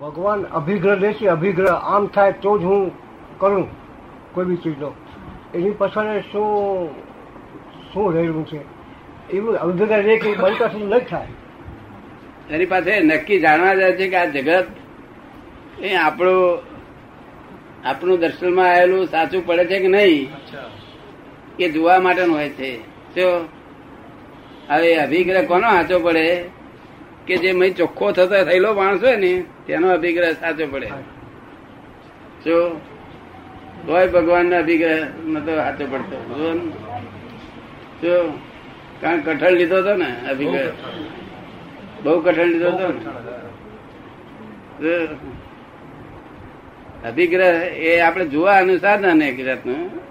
ભગવાન અભિગ્રહ લે છે અભિગ્રહ આમ થાય તો જ હું કરું, કોઈ બી ચીજનો. એની પાછળ શું શું રહેલું છે? એવું અભિગ્રહ લે કે બનતા પાસે ન થાય. એની પાસે નક્કી જાણવા જાય છે કે આ જગત એ આપણું આપણું દર્શનમાં આવેલું સાચું પડે છે કે નહીં? એ જોવા માટેનું હોય છે. તો હવે અભિગ્રહ કોનો સાચો પડે? કે જે મય ચોખ્ખો થતો થયેલો માણસ હોય ને તેનો અભિગ્રહ સાચો પડે. જો તોય ભગવાન અભિગ્રહ નતો સાચો પડતો. ને. કારણ કઠણ લીધો હતો ને અભિગ્રહ. બહુ કઠણ લીધો. હતો ને. અભિગ્રહ એ આપણે જોવા અનુસાર એક જાતનું.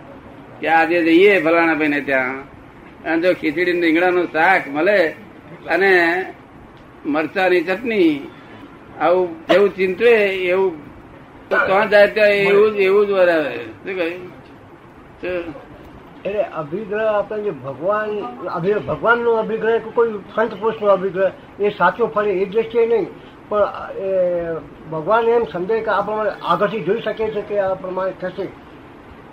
કે આજે જઈએ ફલાણા ભાઈ ને ત્યાં. અને જો ખીચડી ને રીંગણાનું શાક મળે અને મરચાની ચટણી, આવું જેવું ચિંતવે, એવું તો ત્યાં જાય ત્યાં એવું જ એવું જ વરાવે. શું કહ્યું એટલે અભિગ્રહ આપણે જે ભગવાન, અભિ- ભગવાનનો અભિગ્રહ કોઈ સંત પુરુષનો અભિગ્રહ, એ સાચો ફરે એ દ્રષ્ટિએ નહીં. પણ ભગવાન એમ સમજે કે આ પ્રમાણે આગળથી જોઈ શકે છે કે આ પ્રમાણે થશે.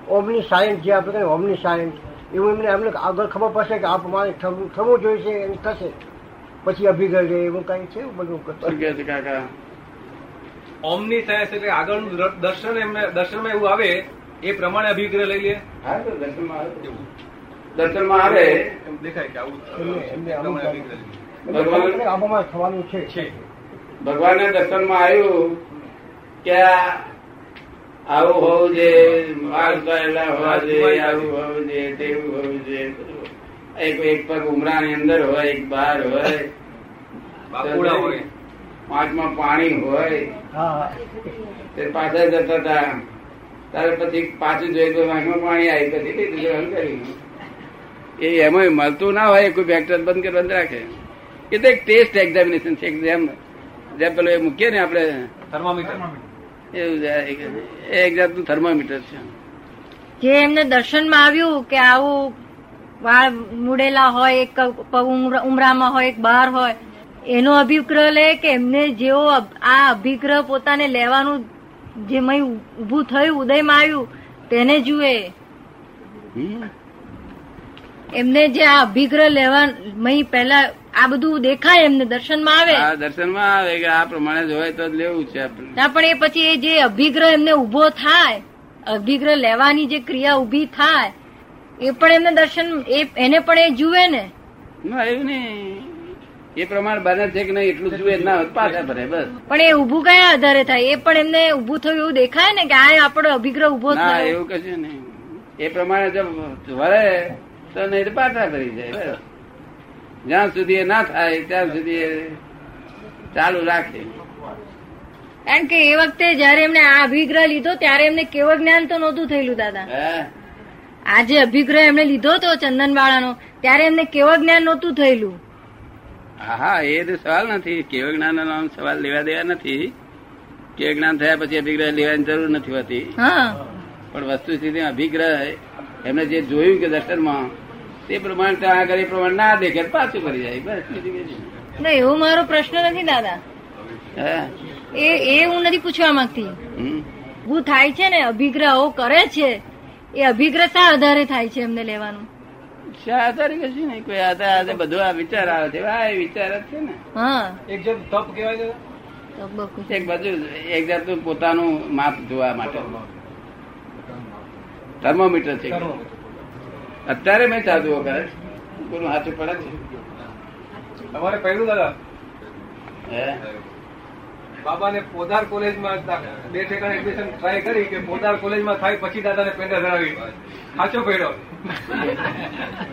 ઓમની સાયન્સ જે આપણે કહીએ, ઓમની સાયન્સ એવું એમને એમને આગળ ખબર પડશે કે આ પ્રમાણે થવું થવું જોઈએ છે, એમ થશે. પછી અભિગ્રહ એવું કઈ છે? બધું શું કરશે કહે છે કાકા? ઓમની સાયન્સ એટલે આગળનું દર્શન એમને દર્શનમાં એવું આવે એ પ્રમાણે અભિગ્રહ લઈ લે. હા તો દર્શનમાં આવે દર્શનમાં આવે? એમ દેખાય કે આવું થવાનું છે. છે. દર્શનમાં આવ્યું કે આવું હોવું જોઈએ માલ કરેલા હોવા જોઈએ આવું હોવું જોઈએ તેવું હોવું જોઈએ એક એક પગ ઉમરાની અંદર હોય એક બહાર હોય. બાકુડા હોય. પાંચમાં પાણી હોય. તે પાછા જતા હતા. તારે પછી પાછું જોઈ તો વાંકમાં પાણી આવી પછી લીધું જવાનું કર્યું એ એમાં મળતું ના હોય કોઈ ફેક્ટર બંધ કે બંધ રાખે. એ તો એક ટેસ્ટ એક્ઝામિનેશન છે જેમ જેમ પેલું એ મૂકીએ ને આપણે. થર્મોમીટર એવું. એ એક જાતનું થર્મોમીટર છે. જે એમને દર્શનમાં આવ્યું કે આવું વાળ મુડેલા હોય એક ઉમરામાં હોય એક બહાર હોય. એનો અભિગ્રહ લે કે એમને જેવો આ અભિગ્રહ પોતાને લેવાનું જે મય ઉભું થયું ઉદયમાં આવ્યું તેને જુએ. એમને જે આ અભિગ્રહ લેવા મય પહેલા આ બધું દેખાય એમને દર્શનમાં આવે. દર્શનમાં આવે કે આ પ્રમાણે જોવાય તો લેવું છે ના પણ એ પછી એ જે અભિગ્રહ એમને ઊભો થાય અભિગ્રહ લેવાની જે ક્રિયા ઊભી થાય એ પણ એમને દર્શન એને પણ એ જુએ ને. એવું નહીં. એ પ્રમાણે બને છે કે નહીં એટલું જુએ ના પાછા ભરે બસ. પણ એ ઉભું કયા આધારે થાય? એ પણ એમને ઉભું થયું એવું દેખાય ને કે આ આપણો અભિગ્રહ ઊભો થાય? એવું કશું નહીં. એ પ્રમાણે જો વળે તો નહીં પાછા ભરી જાય. જ્યાં સુધી એ ના થાય ત્યાં સુધી એ ચાલુ રાખે. કારણ કે એ વખતે જયારે એમને આ અભિગ્રહ લીધો ત્યારે એમને કેવો જ્ઞાન તો નહોતું થયેલું દાદા. આ જે અભિગ્રહ એમને લીધો હતો ચંદનવાળાનો. ત્યારે એમને કેવો જ્ઞાન નહોતું થયેલું? હા એ તો સવાલ નથી. કેવો જ્ઞાન સવાલ લેવા દેવા નથી. કેવ જ્ઞાન થયા પછી અભિગ્રહ લેવાની જરૂર નથી હોતી. પણ વસ્તુ સ્થિતિ અભિગ્રહ એમને જે જોયું કે દર્શનમાં તે પ્રમાણે ત્યાં આગળ એ પ્રમાણે ના દેખે પાછું કરી જાય. બસ નહીં. ના એવો મારો પ્રશ્ન નથી દાદા. એ એ હું નથી પૂછવા માંગતી. હું થાય છે ને અભિગ્રહો કરે છે એ અભિગ્રતા આધારે થાય છે એમને લેવાનું. આધારે કશું નહીં કોઈ આધારે બધું આ વિચાર આવે છે. આ વિચાર જ છે ને. હા. એક જેમ તપ કહેવાય છે. એક બાજુ એક જાતનું પોતાનું માપ જોવા માટે. થર્મોમીટર છે. અત્યારે મેં સાધુઓ કરે કોનું હાથું પડે છે. અમારે પહેલું દાદા? હે? બાબાને પોદાર કોલેજમાં બે ઠેકાણે એડમિશન ટ્રાય કરી કે પોદાર કોલેજમાં થાય પછી દાદાને પેન્ડર ધરાવી. સાચો પેડો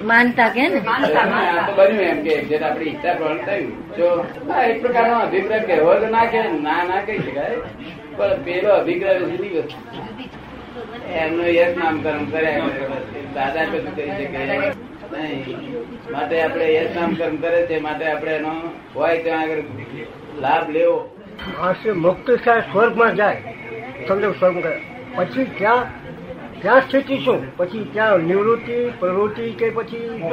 માનતા કે ને? આ તો બન્યું એમ કે જે આપણી ઈચ્છા પ્રમાણે થયું. જો એક પ્રકારનો અભિપ્રાય કહેવો તો ના કે ના ના કહી શકાય. પણ પેલો અભિપ્રાય જુદી વસ્તુ. એમનું યશ નામકરણ કર્યા કરે દાદા કશું કરી શકે માટે આપણે યશ નામકરણ કરે છે માટે આપણે એનો હોય ત્યાં આગળ લાભ લેવો. માણસે મુક્ત થાય સ્વર્ગમાં જાય. સમજો સ્વર્ગ પછી ક્યાં ક્યાં સ્થિતિ શું? પછી ક્યાં નિવૃત્તિ પ્રવૃત્તિ કે પછી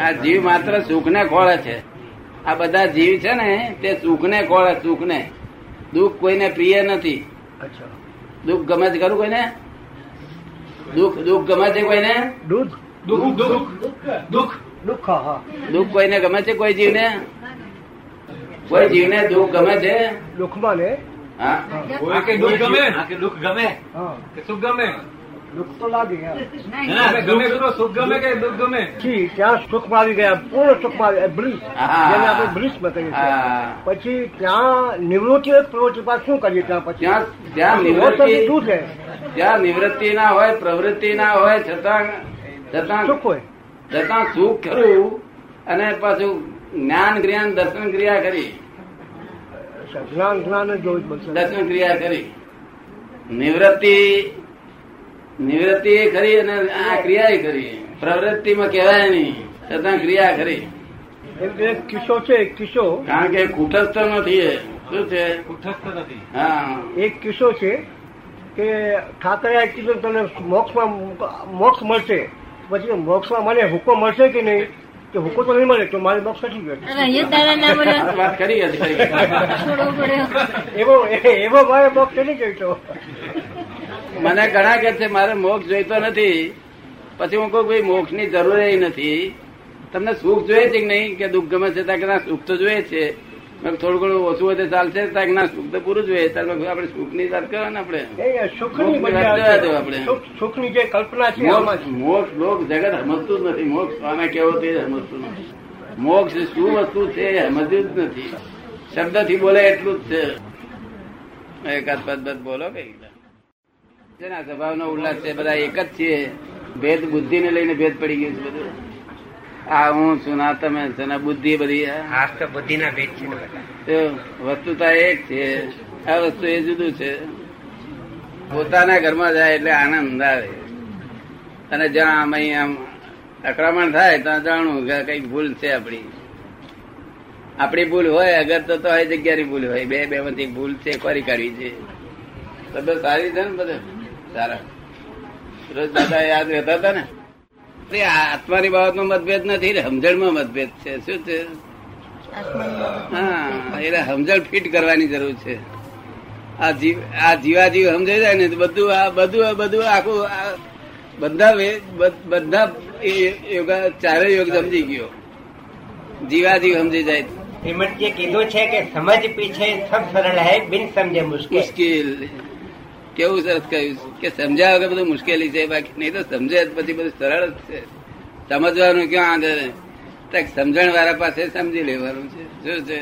આ જીવ માત્ર સુખને ખોળે છે. આ બધા જીવ છે ને તે સુખને ખોળે સુખને. દુઃખ કોઈને પ્રિય નથી. અચ્છા. દુઃખ ગમે છે ખરું કોઈને? દુઃખ દુઃખ ગમે છે કોઈને? દુઃખ દુઃખ દુઃખ. દુઃખ દુઃખ કોઈને ગમે છે કોઈ જીવને? કોઈ જીવને દુઃખ ગમે છે? દુઃખમાં ને? હા. કે દુઃખ ગમે? કે દુઃખ ગમે? કે સુખ ગમે? દુઃખ તો લાગે ગમે સુખ ગમે કે દુઃખ ગમે? ત્યાં સુખમાં આવી ગયા પૂર્ણ સુખમાં આવી બ્રિજ. જેને આપણે બ્રિજ બતાવીએ પછી ત્યાં નિવૃત્તિ પ્રવૃત્તિ પાસે શું કરીએ ત્યાં પછી? ત્યાં ત્યાં નિવૃત્તિ શું છે ત્યાં નિવૃત્તિ ના હોય પ્રવૃત્તિ ના હોય છતાં છતાં સુખ હોય? છતાં સુખ ખરું અને પાછું જ્ઞાન જ્ઞાન દર્શન ક્રિયા કરી. જ્ઞાન જ્ઞાન જ જોવું જ દર્શન ક્રિયા કરી. નિવૃત્તિ નિવૃત્તિ એ ખરી અને આ ક્રિયા એ કરી. પ્રવૃત્તિમાં કહેવાય નહીં છતાં ક્રિયા કરી. કિસ્સો છે કિસ્સો. કારણ કે કુટસ્થ નથી એ. શું છે? કુટસ્થ નથી. હા. એક કિસ્સો છે કે ઠાકરે કીધું તને મોક્ષમાં મોક્ષ મળશે. પછી મોક્ષમાં મને હુકમ મળશે કે નહીં? કે હુકો તો નહીં મળે તો મારે મોક્ષ નથી ગયો વાત કરી એવો એવો મારે મોક્ષ ગયો તો મને ઘણા કે છે મારે મોક્ષ જોઈતો નથી. પછી હું કહું ભાઈ મોક્ષની જરૂર નથી. તમને સુખ જોઈએ છે કે નહીં? કે દુઃખ ગમે છે? ત્યાં કે ના સુખ તો જોઈએ છે. થોડું ઘણું ઓછું હોય ચાલશે ત્યાં ના સુખ તો પૂરું જોઈએ કીધું આપણે સુખની વાત કરો ને આપણે. સુખની જે કલ્પના છે મોક્ષ મોક્ષ લોક જગત સમજતું જ નથી. મોક્ષ આને કેવો તે સમજતું નથી. મોક્ષ શું વસ્તુ છે એ સમજ્યું જ નથી. શબ્દથી બોલે એટલું જ છે. એકાદ પદ બોલો કઈ છે ને સ્વભાવ નો ઉલ્લાસ છે બધા એક જ છે ભેદ બુદ્ધિ ને લઈને ભેદ પડી ગયું છે બધું. આ હું છું ના તમે છે બુદ્ધિ બધી બુદ્ધિ ના ભેદ છે વસ્તુતા એક છે આ વસ્તુ એ જુદું છે. પોતાના ઘરમાં જાય એટલે આનંદ આવે. અને જ્યાં આમ અહીં આમ આક્રમણ થાય ત્યાં જાણવું કે કઈ ભૂલ છે આપણી. આપણી ભૂલ હોય અગર તો તો એ જગ્યાની ભૂલ હોય. બે બે માંથી ભૂલ છે ખોરી કાઢવી છે. તબિયત સારી છે ને બધા? સારા. રોજ દાદા યાદ રહેતા હતા ને? આત્માની બાબતમાં મતભેદ નથી સમજણમાં મતભેદ છે. શું છે? હા એટલે સમજણ ફિટ કરવાની જરૂર છે. આ જીવ આ જીવા જીવ સમજાઈ જાય ને બધું આ બધું બધું આખું બધા બધા યોગા ચારે યોગ સમજી ગયો. જીવા જીવ સમજી જાય. શ્રીમદજીએ કીધું છે કે સમજ પીછે સબ સરળ હૈ બિન સમજે મુશ્કેલ. મુશ્કેલ. કેવું સરસ કહ્યું? કે સમજાવ કે બધું મુશ્કેલી છે, બાકી નહીં તો સમજે પછી બધું સરળ જ છે. સમજવાનું ક્યાં આંધે સમજણ વાળા પાસે સમજી લેવાનું છે. શું છે?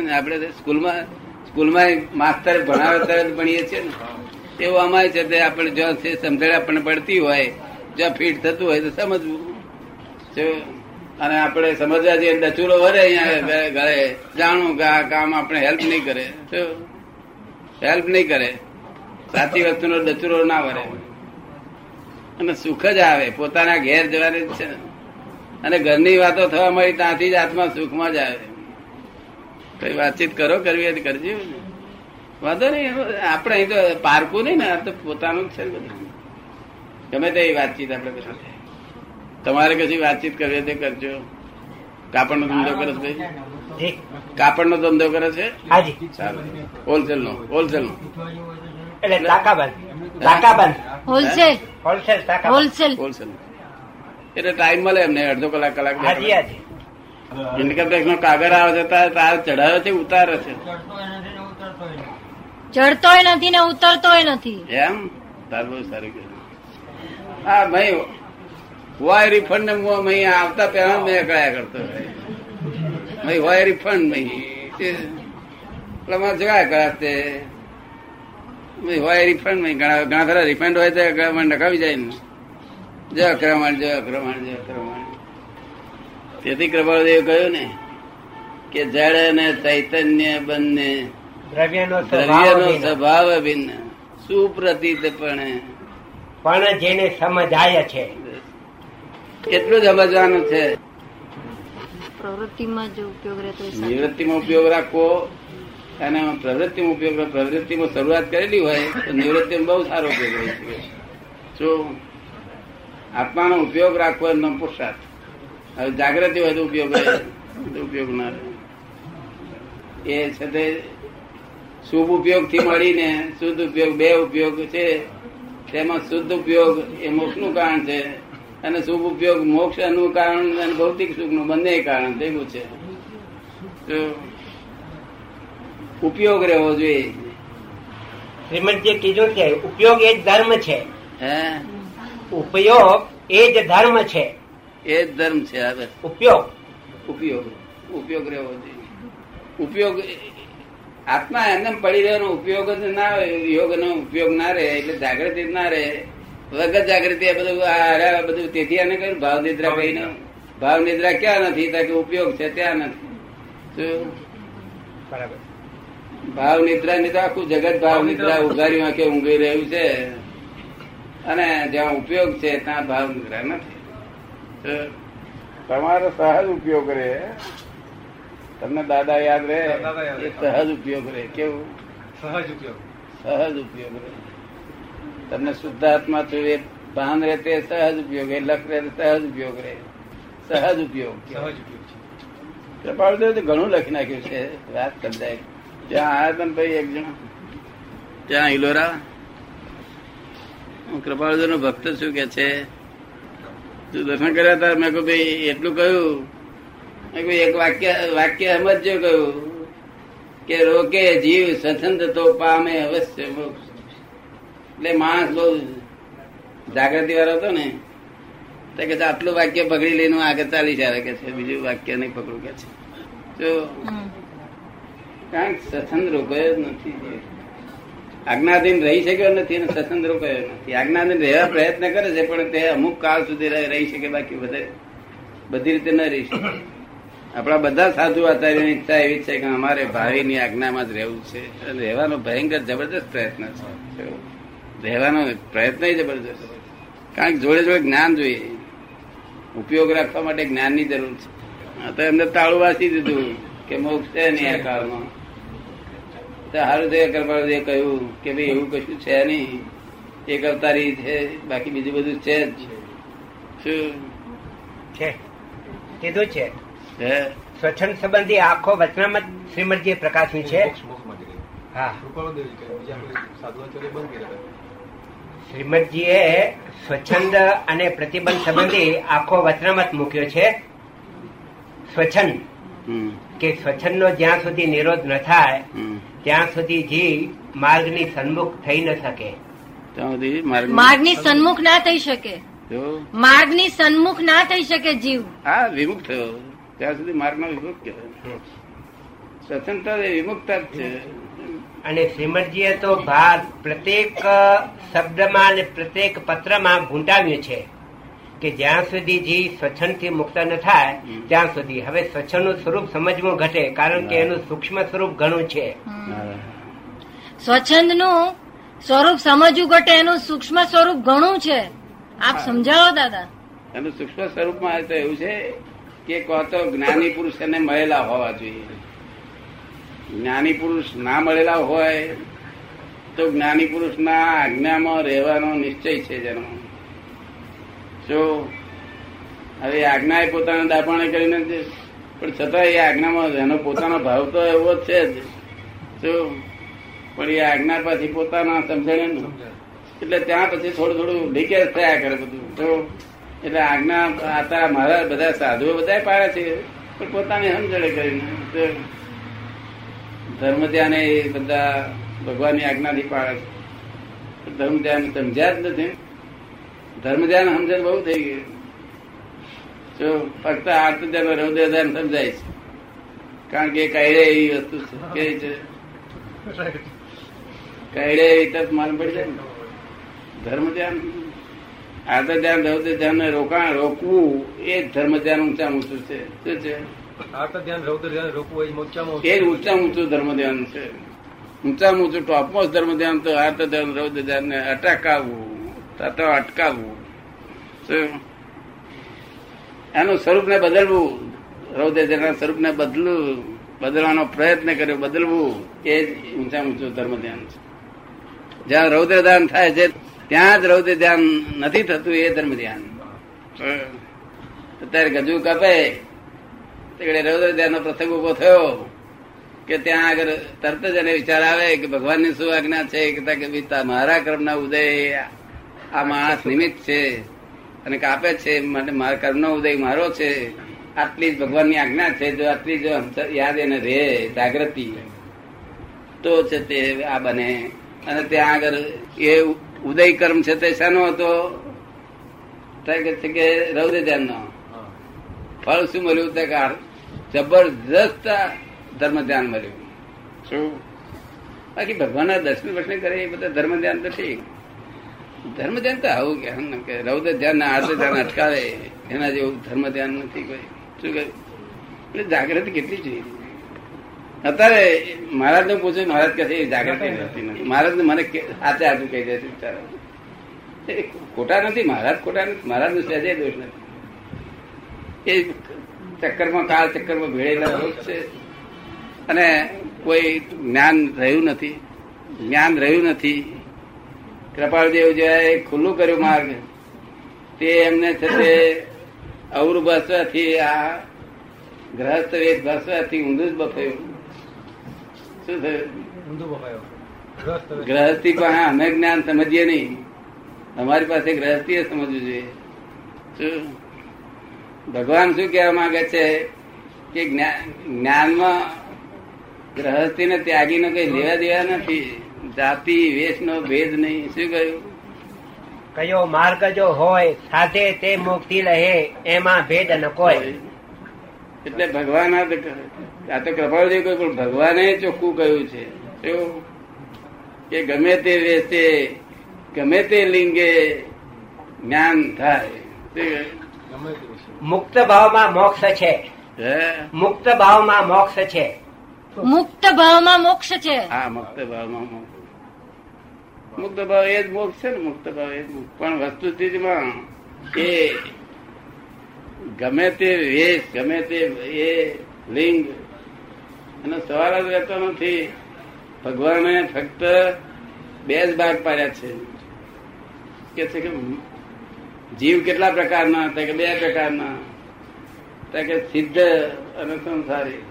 ને? આપણે સ્કૂલમાં સ્કૂલમાં માસ્તર ભણાવે તરત ભણીએ છીએ ને. એવું અમારે છે તે આપણે જો છે સમજણ આપણને પડતી હોય, જો ફીટ થતું હોય તો સમજવું. અને આપણે સમજવા જઈએ ડચુરો વરે અહીંયા ઘરે જાણવું કે આ કામ આપણે હેલ્પ નહીં કરે. શું હેલ્પ નહીં કરે. સાચી વસ્તુનો ડચુરો ના વરે. અને સુખ જ આવે. પોતાના ઘેર જવાની છે. અને ઘરની વાતો થવા મળી ત્યાંથી જ આત્મા સુખમાં જ આવે. કઈ વાતચીત કરો, કરવી હોય કરજો. વાંધો નહીં. આપણે અહીં તો પારકું નહીં ને. આ તો પોતાનું જ છે બધું. ગમે તે વાતચીત આપણે તમારે કશી વાતચીત કરવી તો કરજો. કાપડનો ધંધો કરો ભાઈ જી કાપડનો ધંધો કરે છે? હોલસેલ નો હોલસેલ નો એટલે તાકાબંધ તાકાબંધ હોલસેલ. Wholesale wholesale. હોલસેલ. એટલે ટાઈમ મળે એમને અડધો કલાક કલાક ઇન્કમ ટેક્સ નો કાગળ આવે છે તાર તાર ચઢાવે છે ઉતારે છે. ચડતોય નથી ને ઉતરતોય નથી. એમ? તાર બહુ સારું. હા ભાઈ હોય રિફંડ ને હું આવતા પહેલા મેં કયા કરતો ભાઈ હોય રિફંડ ભાઈ? તે- જોયા કયા તે હોય રિફંડ ભાઈ? ઘણા ઘણા ખરા રિફંડ હોય તો મને નકામી જાય ને. જય અક્રમણ જય અક્રમણ જય અક્રમણ તેથી કૃપાળદેવ કહ્યું ને કે જળ અને ચૈતન્ય બંને દ્રવ્યનો સ્વભાવ ભિન્ન. સ્વભાવ સુપ્રતીત પણ પણ જેને સમજાય છે. એટલું જ સમજવાનું છે. પ્રવૃત્તિમાં જો ઉપયોગ રહેતો નિવૃત્તિમાં ઉપયોગ રાખવો, અને પ્રવૃત્તિમાં ઉપયોગ પ્રવૃત્તિમાં શરૂઆત કરેલી હોય, તો નિવૃત્તિમાં બહુ સારો ઉપયોગ રહી શકે જો આત્માનો ઉપયોગ રાખવો એમનો પુરુષાર્થ હવે જાગૃતિ હોય તો ઉપયોગ રહે ઉપયોગ ના રહે. એ તે શુભ ઉપયોગથી મળીને શુદ્ધ ઉપયોગ, બે ઉપયોગ છે, તેમાં શુદ્ધ ઉપયોગ એ મોક્ષનું કારણ છે. અને શુભ ઉપયોગ મોક્ષનું કારણ અને ભૌતિક સુખનું બંને કારણ ભેગું છે. ઉપયોગ રહેવો જોઈએ. શ્રીમદજીએ કીધું છે ઉપયોગ એ જ ધર્મ છે. હે? ઉપયોગ એ જ ધર્મ છે. એ જ ધર્મ છે હવે ઉપયોગ. ઉપયોગ ઉપયોગ રહેવો જોઈએ. ઉપયોગ આત્મા એમને પડી રહેવાનો ઉપયોગ જ ના હોય યોગ નો ઉપયોગ ના રહે એટલે જાગૃતિ ના રહે. વગર જાગૃતિ આ બધું આ બધું તેથી આને કહ્યું ભાવ નિદ્રા કહીને. ભાવ નિદ્રા ક્યાં નથી તાકે ઉપયોગ છે ત્યાં નથી. શું? બરાબર. ભાવ નિદ્રા ની તો આખું જગત ભાવ નિદ્રા. ઉઘારી વાંકે ઊંઘી રહ્યું છે. અને જ્યાં ઉપયોગ છે ત્યાં ભાવ નિદ્રા નથી. તમારો સહજ ઉપયોગ રહે તમને દાદા યાદ રહે સહજ ઉપયોગ રહે કેવું? સહજ ઉપયોગ. સહજ ઉપયોગ રહે તમને શુદ્ધાત્મા છો એ ભાન રહે તે સહજ ઉપયોગ. એ લખ રહે સહજ ઉપયોગ રહે. સહજ ઉપયોગ સહજ ઉપયોગ છે. કૃપાળુદેવ તો ઘણું લખી નાખ્યું છે. વાત સમજાય. ત્યાં આયા તમે ભાઈ એક જણ. ત્યાં ઇલોરા હું કૃપાળુદેવ નો ભક્ત છું કે છે. તું દર્શન કર્યા હતા મેં કહ્યું ભાઈ એટલું કહ્યું. મેં કહ્યું એક વાક્ય વાક્ય સમજજો કહ્યું. કે રોકે જીવ સ્વતંત્ર તો પામે અવશ્ય મોક્ષ. એટલે માણસ બહુ જાગૃતિ વાળો હતો ને, તો કે આટલું વાક્ય પકડી લઈને આગળ ચાલી જાય કે છે, બીજું વાક્ય નહીં પકડું કે છે. તો કાંઈક સત્સંગ રોકાયો જ નથી. આજ્ઞાધીન રહી શક્યો નથી અને સત્સંગ રોકાયો નથી. આજ્ઞાધીન રહેવા પ્રયત્ન કરે છે, પણ તે અમુક કાળ સુધી રહી રહી શકે, બાકી બધે બધી રીતે ન રહી શકે. આપણા બધા સાધુ આચાર્યની ઈચ્છા એવી છે કે અમારે ભાવિની આજ્ઞામાં જ રહેવું છે. રહેવાનો ભયંકર જબરદસ્ત પ્રયત્ન છે. રહેવાનો પ્રયત્ન જબરજસ્ત કારણ કે જોડે જોડે જ્ઞાન જોઈએ. ઉપયોગ રાખવા માટે જ્ઞાનની જરૂર છે. આ તો એમને તાળું વાંચી દીધું કે મોક્ષ છે નહીં આ કાળમાં. તો સારું થયું કૃપાળુદેવે કહ્યું કે ભાઈ એવું કશું છે નહીં. એક અવતારી છે બાકી બીજું બધું છે જ. શું? છે. કીધું છે. હે? સ્વચ્છંદ સંબંધી આખો વચનામત શ્રીમદજી પ્રકાશ્યું છે. હા. શ્રીમદજીએ સ્વચ્છંદ અને પ્રતિબંધ સંબંધી આખો વચનામત મૂક્યો છે. સ્વચ્છંદ કે સ્વચ્છંદ નો જ્યાં સુધી નિરોધ ન થાય ત્યાં સુધી જીવ માર્ગની સન્મુખ થઈ ન શકે. માર્ગ માર્ગની સન્મુખ ના થઈ શકે. માર્ગ માર્ગની સન્મુખ ના થઈ શકે જીવ. હા વિમુખ થયો. ત્યાં સુધી માર્ગનો વિમુખ કહેવાય. સ્વતંત્ર વિમુખતા વિમુક્તા જ છે. અને શ્રીમદજીએ તો ભાર પ્રત્યેક શબ્દમાં અને પ્રત્યેક પત્રમાં ગુંટાવ્યું છે કે જ્યાં સુધી જીવ સ્વચ્છંદથી મુક્ત ન થાય ત્યાં સુધી. હવે સ્વચ્છંદનું સ્વરૂપ સમજવું ઘટે કારણ કે એનું સૂક્ષ્મ સ્વરૂપ ઘણું છે. હા. સ્વચ્છંદનું સ્વરૂપ સમજવું ઘટે એનું સૂક્ષ્મ સ્વરૂપ ઘણું છે. આપ સમજાવો દાદા. એનું સૂક્ષ્મ સ્વરૂપમાં તો એવું છે કે કહો તો જ્ઞાની પુરુષ એને મળેલા હોવા જોઈએ. જ્ઞાની પુરુષ ના મળેલા હોય, તો જ્ઞાની પુરુષના આજ્ઞામાં રહેવાનો નિશ્ચય છે જેનો. જો હવે આજ્ઞા એ પોતાના દાપણે કરીને છે પણ છતાં એ આજ્ઞામાં એનો પોતાનો ભાવ તો એવો જ છે જ. જો પણ એ આજ્ઞા પાછી પોતાના સમજણે એટલે ત્યાં પછી થોડું થોડું લીકેજ થયા કરે બધું. તો એટલે આજ્ઞા આતા મારા બધા સાધુઓ બધા પાડે છે, પણ પોતાની સમજણે કરીને. ધર્મ ધ્યાન એ બધા ભગવાનની આજ્ઞાથી પાડે છે. ધર્મ ધ્યાન સમજ્યા જ નથી. ધર્મ ધ્યાન સમજણ બહુ થઈ ગયું. જો ફક્ત આર્ત ધ્યાન હૃદય ધ્યાન સમજાય છે. કારણ કે કઈડે એવી વસ્તુ છે. કે છે કઈડે એવી તરફ માલુમ પડી જાય ધર્મ ધ્યાન. આર્ત ધ્યાન, હૃદય ધ્યાન રોકાણ, રોકવું એ ધર્મ ધ્યાન ઊંચા ઊંચું છે. શું છે? આર્ત ધ્યાન રૌદ્ર, ધ્યાન રોકવું ઊંચામાં ધ્યાન છે. ઊંચા ઊંચું ટોપમોસ્ટ ધર્મ ધ્યાન તો આર્ત ધ્યાન રૌદ્ર ધ્યાન ને અટકાવવું બદલવાનો પ્રયત્ન કર્યો, બદલવું, એ જ ઊંચા ઊંચું ધર્મ ધ્યાન છે. જ્યાં રૌદ્ર ધ્યાન થાય છે, ત્યાં જ રૌદ્ર ધ્યાન નથી થતું, એ ધર્મ ધ્યાન અત્યારે ગજુ કપે તે રૌદ્ર ધ્યાન પ્રસંગ ઊભો થયો કે ત્યાં આગળ તરત જ એને વિચાર આવે કે ભગવાનની શું આજ્ઞા છે કે મારા કર્મના ઉદય આ માણસ નિમિત્ત છે અને કાપે છે માટે મારા કર્મનો ઉદય મારો છે. આટલી જ ભગવાનની આજ્ઞા છે જો આટલી જો યાદ એને રે જાગૃતિ. તો છે તે આ બને. અને ત્યાં આગળ એ ઉદય કર્મ છે તે શાનો હતો? કે રૌદ્ર ધ્યાનનો ફળ શું મળ્યું કે જબરજસ્ત ધર્મ ધ્યાન મળ્યું. શું બાકી ભગવાનના દર્શન વર્ષને કરે એ બધા ધર્મ ધ્યાન તો ઠીક. ધર્મ ધ્યાન તો આવું કે હમ કે રૌદ્ર ધ્યાન ના આર્ત ધ્યાન અટકાવે એના જેવું ધર્મ ધ્યાન નથી કોઈ. શું કહે એટલે જાગૃતિ કેટલી જોઈએ અત્યારે મહારાજ ને પૂછ્યું મહારાજ કહે છે જાગૃતિ નથી નથી. મહારાજ મને સાચે સાચું કહી દે છે બિચારો. ખોટા નથી મહારાજ ખોટા નથી મહારાજનું સહેજે દોષ નથી. એ ચક્કરમાં કાળ ચક્કરમાં ભેળેલા હોય છે. અને કોઈ જ્ઞાન રહ્યું નથી જ્ઞાન રહ્યું નથી. કૃપાળદેવ જે ખુલ્લું કર્યું માર્ગ તે એમને છે તે અવરું બસવાથી આ ગ્રહસ્થ વેદ બસવાથી ઊંધું જ બફાયું. શું થયું? ગ્રહસ્થી પાસે અમે જ્ઞાન સમજીએ નહીં. અમારી પાસે ગ્રહસ્થીએ સમજવું જોઈએ. શું? ભગવાન શું કહેવા માંગે છે કે જ્ઞા- જ્ઞાનમાં ગ્રહસ્થી ને ત્યાગી નો કઈ લેવા દેવા નથી. જાતિ વેશ નો ભેદ નહીં. શું કહ્યું? કયો માર્ગ જો હોય સાથે તે મુક્તિ રહે એમાં ભેદ ન કોઈ. એટલે ભગવાન આ તો આ તો કહ્યું પણ ભગવાને ચોખ્ખું કહ્યું છે. કે ગમે તે વેસે ગમે તે લિંગે જ્ઞાન થાય. ગમે તે વિશે. મુક્ત ભાવમાં મોક્ષ છે. મુક્ત ભાવમાં મોક્ષ છે. મુક્ત ભાવમાં મોક્ષ છે. હા મુક્ત ભાવમાં મોક્ષ. મુક્ત ભાવ એ જ મોક્ષ છે ને મુક્ત ભાવ એ જ પણ વસ્તુ સ્થિતિમાં એ ગમે તે વેશ ગમે તે એ લિંગ એનો સવાલ જ રહેતો નથી. ભગવાને ફક્ત બે જ ભાગ પાડ્યા છે. કે છે કે જીવ કેટલા પ્રકારના? કે બે પ્રકારના. કે સિદ્ધ અને સંસારી.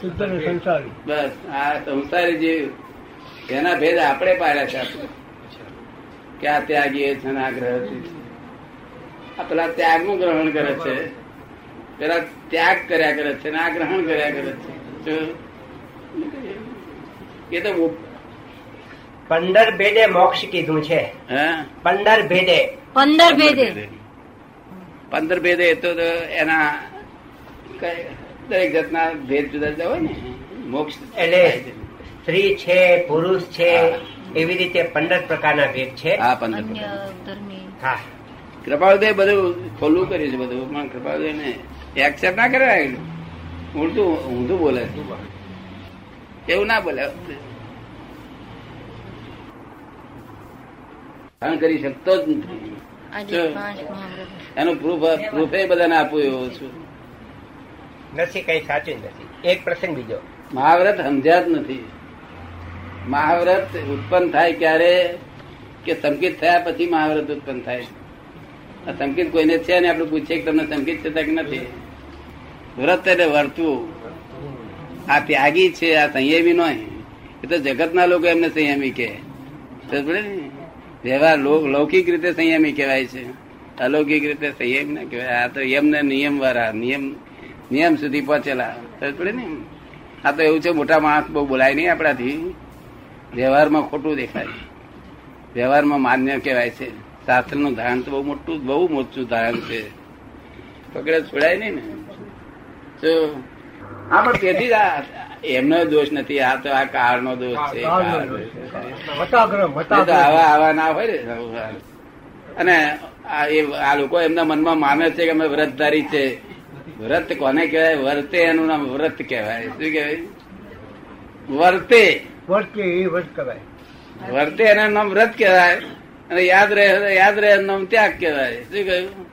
સિદ્ધ અને સંસારી. બસ આ સંસારી જીવ. એના ભેદ આપણે પાડ્યા છે આપણે. કે આ ત્યાગી છે ને છે. આ પેલા ત્યાગનું ગ્રહણ કરે છે. પેલા ત્યાગ કર્યા કરે છે ને આ ગ્રહણ કર્યા કરે છે. એ તો પંદર ભેદે મોક્ષ કીધું છે. હે? પંદર ભેદે. પંદર ભેદે. પંદર ભેદે તો એના દરેક જાતના ભેદ જુદા જુદા હોય ને. મોક્ષ એટલે સ્ત્રી છે પુરુષ છે એવી રીતે પંદર પ્રકારના ભેદ છે. હા પંદર હા. કૃપાળુદેવ બધું ખોલું કર્યું છે બધું. પણ કૃપાળુદેવ ને એક્સેપ્ટ ના કરે ઊંધું ઊંધું બોલે છે. એવું ના બોલે. સહન કરી શકતો જ નથી. એનું પ્રૂફ પ્રૂફે બધાને આપું એવો છું. નથી કઈ સાચું નથી. એક પ્રસંગ બીજો. મહાવ્રત સમજ્યા જ નથી. મહાવ્રત ઉત્પન્ન થાય ક્યારે? કે સંકેત થયા પછી મહાવ્રત ઉત્પન્ન થાય આ સંકેત કોઈને છે ને આપણે પૂછીએ કે તમને સંકેત છે કે નથી? વ્રત એટલે વર્તવું. આ ત્યાગી છે આ સંયમી નો એ તો જગતના લોકો એમને સંયમી કે સમજ ને? વ્યવહાર લોક- લૌકિક રીતે સંયમી કહેવાય છે. અલૌકિક રીતે સંયમ ના કહેવાય. આ તો યમ ને નિયમ વાળા નિયમ નિયમ સુધી પહોંચેલા. પડે ને આ તો એવું છે, મોટા માણસ બહુ બોલાય નહીં આપણાથી. વ્યવહારમાં ખોટું દેખાય. વ્યવહારમાં માન્ય કહેવાય છે. શાસ્ત્રનું ધારણ તો બહુ મોટું બહુ મોટું ધારણ છે. પકડે છોડાય નહીં ને. તો આ પણ તેથી જ એમનો દોષ નથી આ તો આ કાળ નો દોષ છે. આવા આવા ના હોય ને અને આ લોકો એમના મનમાં માને છે કે અમે વ્રતધારી છે. વ્રત કોને કહેવાય? વર્તે એનું નામ વ્રત કહેવાય. શું કહેવાય? વર્તે. વર્તે એ વર્ત કરાય વર્તે એના નામ વ્રત કહેવાય. અને યાદ રહે યાદ રહે એનું નામ ત્યાગ કહેવાય. શું કહ્યું?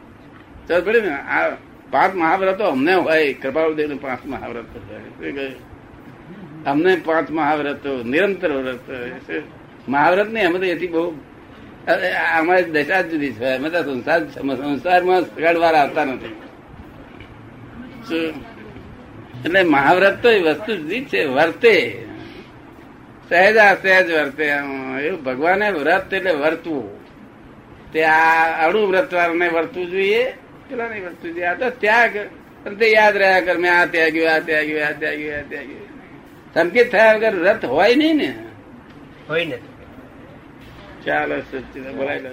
ચાલ પડે ને આ પાંચ મહાવ્રતો અમને હોય કૃપાળુદેવ પાંચ મહાવ્રત હોય. શું કહ્યું? અમને પાંચ મહાવ્રતો, નિરંતર વ્રત મહાવ્રત નહીં અમે તો એથી બહુ અમારી દશા જુદી છે. અમે તો સંસાર સંસારમાં સગડવાર આવતા નથી. એટલે મહાવ્રત તો એ વસ્તુ જુદી છે. વર્તે. સહેજ આ સહેજ વર્તે. એવું ભગવાને વ્રત એટલે વર્તવું. તે આ અણુ વ્રત વાળાને વર્તવું જોઈએ. પેલા નહીં વર્તવું જોઈએ. આ તો ત્યાગ. અને તે યાદ રહ્યા કર, મેં આ ત્યાગ્યું આ ત્યાગ્યું આ ત્યાગ્યું આ ત્યાગ્યું. સંકેત થયા વગર રથ હોય નહીં ને હોય ને ચાલો બોલાય.